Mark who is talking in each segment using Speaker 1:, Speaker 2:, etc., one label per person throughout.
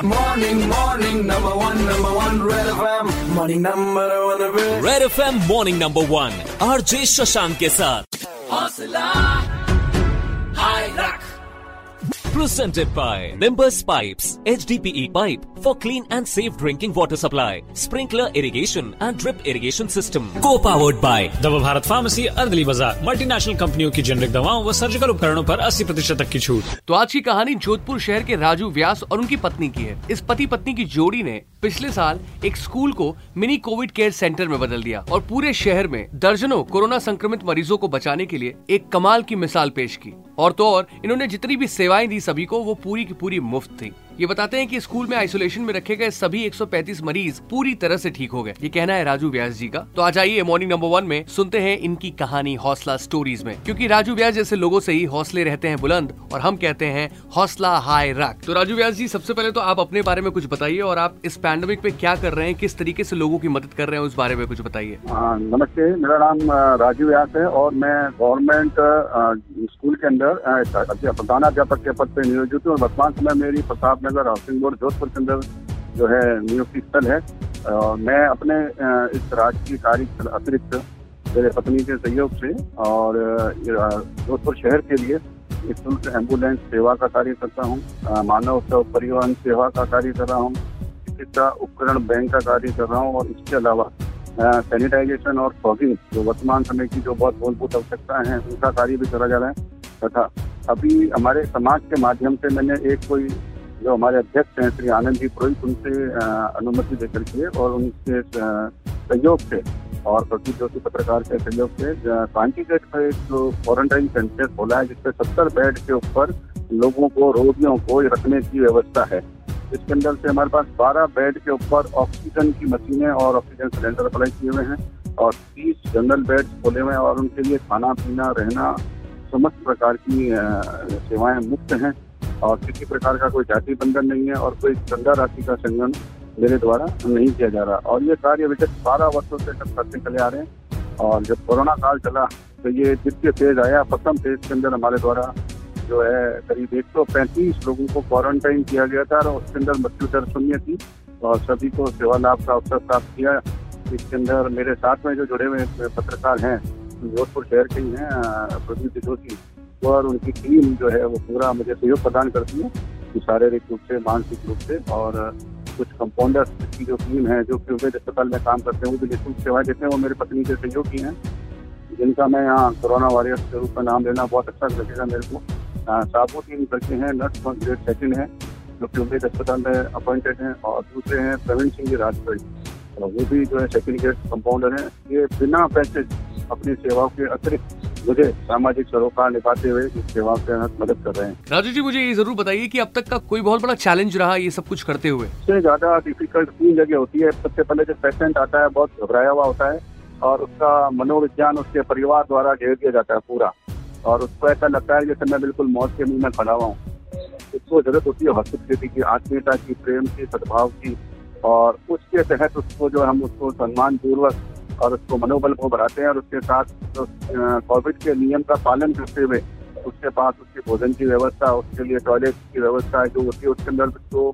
Speaker 1: Morning, morning, number one, number one, Red FM. Morning, number one, Red.
Speaker 2: Red F M morning number one RJ Shashank के साथ
Speaker 1: हौसला,
Speaker 2: Presented by Nimbus Pipes HDPE pipe for clean and safe drinking water supply sprinkler irrigation and drip irrigation system co-powered by
Speaker 3: दवा Bharat pharmacy अर्दली बाज़ार multinational कंपनियों की generic दवाओं व surgical उपकरणों पर 80 प्रतिशत तक की छूट
Speaker 4: तो आज की कहानी जोधपुर शहर के राजू व्यास और उनकी पत्नी की है इस पति पत्नी की जोड़ी ने पिछले साल एक स्कूल को मिनी कोविड केयर सेंटर में बदल दिया और पूरे शहर में दर्जनों कोरोना संक्रमित मरीजों को बचाने के लिए एक कमाल की मिसाल पेश की। और तो और, इन्होंने जितनी भी सेवाएँ दी सभी को, वो पूरी की पूरी मुफ़्त थी। ये बताते हैं कि स्कूल में आइसोलेशन में रखे गए सभी 135 मरीज़ पूरी तरह से ठीक हो गए। ये कहना है राजू व्यास जी का। तो आज आइए मॉर्निंग नंबर वन में सुनते हैं इनकी कहानी हौसला स्टोरीज में। क्योंकि राजू व्यास जैसे लोगों से ही हौसले रहते हैं बुलंद और हम कहते हैं हौसला हाय रख। तो राजू व्यास जी सबसे पहले तो आप अपने बारे में कुछ बताइए और आप इस पैंडमिक पे क्या कर रहे हैं किस तरीके से लोगों की मदद कर रहे हैं उस बारे में कुछ बताइए।
Speaker 5: हाँ, नमस्ते मेरा नाम राजू व्यास है और मैं गवर्नमेंट स्कूल के अंदर प्रधानाध्यापक के पद पे नियोजित हूँ। और वर्तमान समय मेरी प्रताप नगर हाउसिंग बोर्ड जोधपुर के अंदर जो है नियुक्ति स्थल है। अ, मैं अपने इस राजकीय कार्य अतिरिक्त मेरे पत्नी के सहयोग से और जोधपुर शहर के लिए निःशुल्क एंबुलेंस सेवा का कार्य करता हूँ मानव परिवहन सेवा का कार्य कर रहा हूँ चिकित्सा उपकरण बैंक का कार्य कर रहा हूँ और इसके अलावा सैनिटाइजेशन और फॉगिंग जो वर्तमान समय की जो बहुत मूलभूत आवश्यकताएँ हैं उनका कार्य भी करा जा रहा है। तथा अभी हमारे समाज के माध्यम से मैंने एक कोई जो हमारे अध्यक्ष हैं, श्री आनंद जी पुरोहित, उनसे अनुमति लेकर के और उनके सहयोग से और प्रदीप जोशी पत्रकार के सहयोग से कांटी गेट एक जो क्वारंटाइन सेंटर खोला है, जिसपे सत्तर बेड के ऊपर लोगों को, रोगियों को रखने की व्यवस्था है। इसके अंदर से हमारे पास 12 बेड के ऊपर ऑक्सीजन की मशीनें और ऑक्सीजन सिलेंडर अप्लाई किए हुए हैं और 30 जनरल बेड खोले हुए हैं और उनके लिए खाना पीना रहना, समस्त प्रकार की सेवाएँ मुफ़्त हैं। और किसी प्रकार का कोई जाति बंधन नहीं है और कोई चंदा राशि का संगठन मेरे द्वारा नहीं किया जा रहा। और ये कार्य विगत बारह वर्षों से सब करते चले आ रहे हैं। और जब कोरोना काल चला तो ये द्वितीय फ़ेज़ आया। प्रथम फ़ेज़ के अंदर हमारे द्वारा जो है करीब 135 लोगों को क्वारंटाइन किया गया था और उसके अंदर मृत्यु दर शून्य थी। और सभी को सेवा लाभ का अवसर प्राप्त किया। इसके अंदर मेरे साथ में जो जुड़े हुए पत्रकार हैं, जोधपुर शहर के ही हैं प्रदीप जोशी। और उनकी टीम जो है वो पूरा मुझे सहयोग प्रदान करती है कि शारीरिक रूप से मानसिक रूप से और कुछ कंपाउंडर्स की जो टीम है जो कि प्रिवेज अस्पताल में काम करते हैं वो भी निःशुल्क सेवाएँ देते हैं वो मेरे पत्नी के सहयोगी हैं। जिनका मैं यहाँ कोरोना वॉरियर्स के रूप में नाम लेना बहुत अच्छा लगेगा मेरे को। अ, साबुद्दीन करके हैं नर्स ग्रेड सेकंड है जो प्रिवेज अस्पताल में अपॉइंटेड हैं और दूसरे हैं प्रवीण सिंह जी राजगढ़। वो भी जो है सेकंड ग्रेड कंपाउंडर हैं। ये बिना पैसे अपनी सेवाओं के अतिरिक्त मुझे सामाजिक सरोकार निभाते हुए इस सेवा के मदद कर रहे हैं।
Speaker 4: राजू जी मुझे ये ज़रूर बताइए कि अब तक का कोई बहुत बड़ा चैलेंज रहा ये सब कुछ करते हुए?
Speaker 5: सबसे ज़्यादा डिफ़िकल्ट तीन जगह होती है। सबसे पहले जब पेशेंट आता है बहुत घबराया हुआ होता है और उसका मनोविज्ञान उसके परिवार द्वारा घेर दिया जाता है पूरा। और उसको ऐसा लगता है जैसे मैं बिल्कुल मौत के मुँह में खड़ा हुआ हूँ। उसको ज़रूरत होती है हॉस्पिटलिटी की आत्मीयता की प्रेम की सद्भाव की और उसके तहत उसको जो हम उसको सम्मान पूर्वक और उसको मनोबल को बढ़ाते हैं और उसके साथ कोविड के नियम का पालन करते हुए उसके पास उसके भोजन की व्यवस्था, उसके लिए टॉयलेट की व्यवस्था जो होती है, उसके अंदर उसको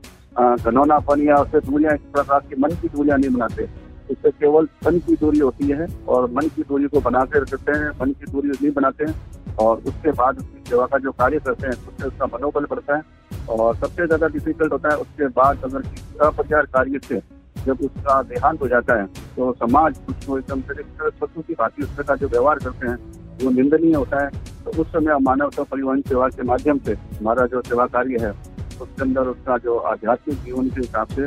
Speaker 5: घनौनापन या उससे दूरियाँ इस प्रकार की मन की दूरियाँ नहीं बनाते। इससे केवल तन की दूरी होती है और मन की दूरी को बना के रखते हैं, मन की दूरी नहीं बनाते हैं और उसके बाद उसकी सेवा का जो कार्य करते हैं, उससे उसका मनोबल बढ़ता है और सबसे ज़्यादा डिफ़िकल्ट होता है, उसके बाद अगर किसी अप्रचार कार्य से जब उसका देहांत हो जाता है तो समाज उसको एकदम से एक शत्रु की भांति उसके साथ जो व्यवहार करते हैं वो निंदनीय होता है। तो उस समय मानवता परिवहन सेवा के माध्यम से हमारा जो सेवा कार्य है उसके अंदर उसका जो आध्यात्मिक जीवन के हिसाब से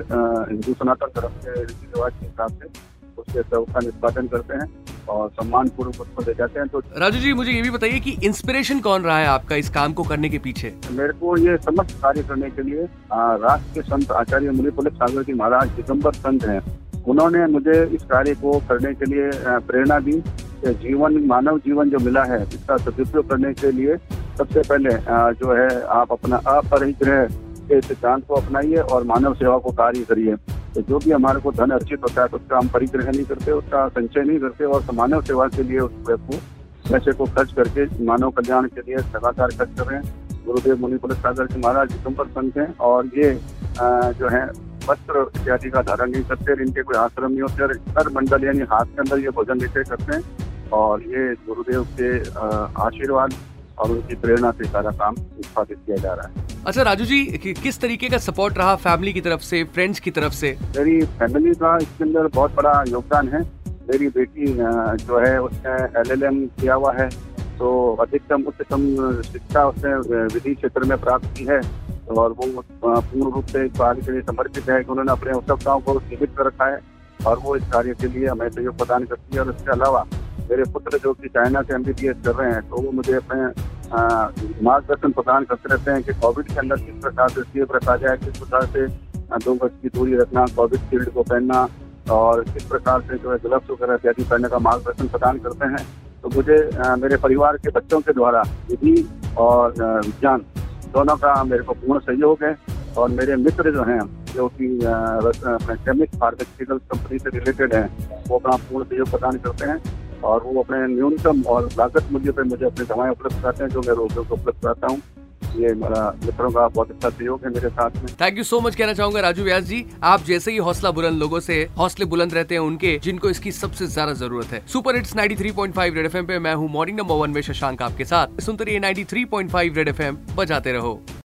Speaker 5: हिंदू सनातन धर्म के रीति रिवाज के हिसाब से उसके सब का निष्पादन करते हैं और सम्मान पूर्वक उसको ले जाते हैं। तो
Speaker 4: राजू जी मुझे ये भी बताइए कि इंस्पिरेशन कौन रहा है आपका इस काम को करने के पीछे?
Speaker 5: मेरे को ये समस्त कार्य करने के लिए राष्ट्र के संत आचार्य मुनिपुलिक सागर जी महाराज दिगंबर संत हैं। उन्होंने मुझे इस कार्य को करने के लिए प्रेरणा दी। जीवन, मानव जीवन जो मिला है, इसका सदुपयोग करने के लिए सबसे पहले जो है, आप अपना अपरिग्रह के सिद्धांत को अपनाइए और मानव सेवा को कार्य करिए। तो जो भी हमारे को धन अर्जित होता है तो उसका हम परिग्रह नहीं करते, उसका संचय नहीं करते और मानव सेवा के लिए उस पैसे को खर्च करके मानव कल्याण के लिए लगातार खर्च कर रहे हैं। गुरुदेव मुनि पुलिस सागर जी महाराज दिगंबर संत हैं और ये जो है वस्त्र इत्यादि का धारण नहीं करते इनके कोई आश्रम नहीं होते और हर मंडल यानी हाथ के अंदर ये भोजन लेते करते हैं और ये गुरुदेव के आशीर्वाद और उनकी प्रेरणा से सारा काम निष्पादित किया जा रहा है।
Speaker 4: अच्छा राजू जी कि, किस तरीके का सपोर्ट रहा फैमिली की तरफ़ से फ्रेंड्स की तरफ़ से?
Speaker 5: मेरी फैमिली का इसके अंदर बहुत बड़ा योगदान है। मेरी बेटी जो है उसने एल किया हुआ है तो अधिकतम उच्चतम शिक्षा उसने विधि क्षेत्र में प्राप्त की है। और वो पूर्ण रूप से इस कार्य के लिए समर्पित है कि उन्होंने अपने आवश्यकताओं को सीमित कर रखा है और वो इस कार्य के लिए हमें सहयोग प्रदान करती है। और इसके अलावा मेरे पुत्र जो कि चाइना से एमबीबीएस कर रहे हैं तो वो मुझे अपने मार्गदर्शन प्रदान करते रहते हैं कि कोविड के अंदर किस प्रकार से सेफ़ रखा जाए, किस प्रकार से दो गज की दूरी रखना कोविड शील्ड को पहनना और किस प्रकार से जो है ग्लव्स वगैरह इत्यादि पहनने का मार्गदर्शन प्रदान करते हैं। तो मुझे मेरे परिवार के बच्चों के द्वारा विधि और विज्ञान दोनों का मेरे को पूर्ण सहयोग है और मेरे मित्र जो हैं, जो कि केमिक फार्मास्यूटिकल कंपनी से रिलेटेड हैं, वो अपना पूर्ण सहयोग प्रदान करते हैं और वो अपने न्यूनतम और लागत मूल्य पर मुझे अपनी दवाएँ उपलब्ध कराते हैं, जो मैं रोगियों को उपलब्ध कराता हूँ। ये मेरा मित्रों का बहुत अच्छा सहयोग है मेरे साथ में।
Speaker 4: थैंक यू सो मच कहना चाहूँगा राजू व्यास जी। आप जैसे ही हौसला बुलंद लोगों से हौसले बुलंद रहते हैं उनके, जिनको इसकी सबसे ज़्यादा ज़रूरत है। सुपर हिट्स 93.5 रेड एफएम पे मैं हूँ मॉर्निंग नंबर वन में शशांक आपके साथ। सुनते रहिए 93.5 रेड एफ़ एम बजाते रहो।